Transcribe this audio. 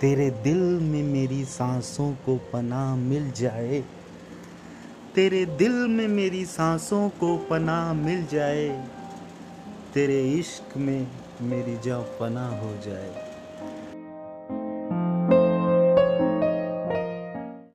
तेरे दिल में मेरी सांसों को पनाह मिल जाए। तेरे दिल में मेरी सांसों को पनाह मिल जाए। तेरे इश्क में मेरी जाओ पनाह हो जाए।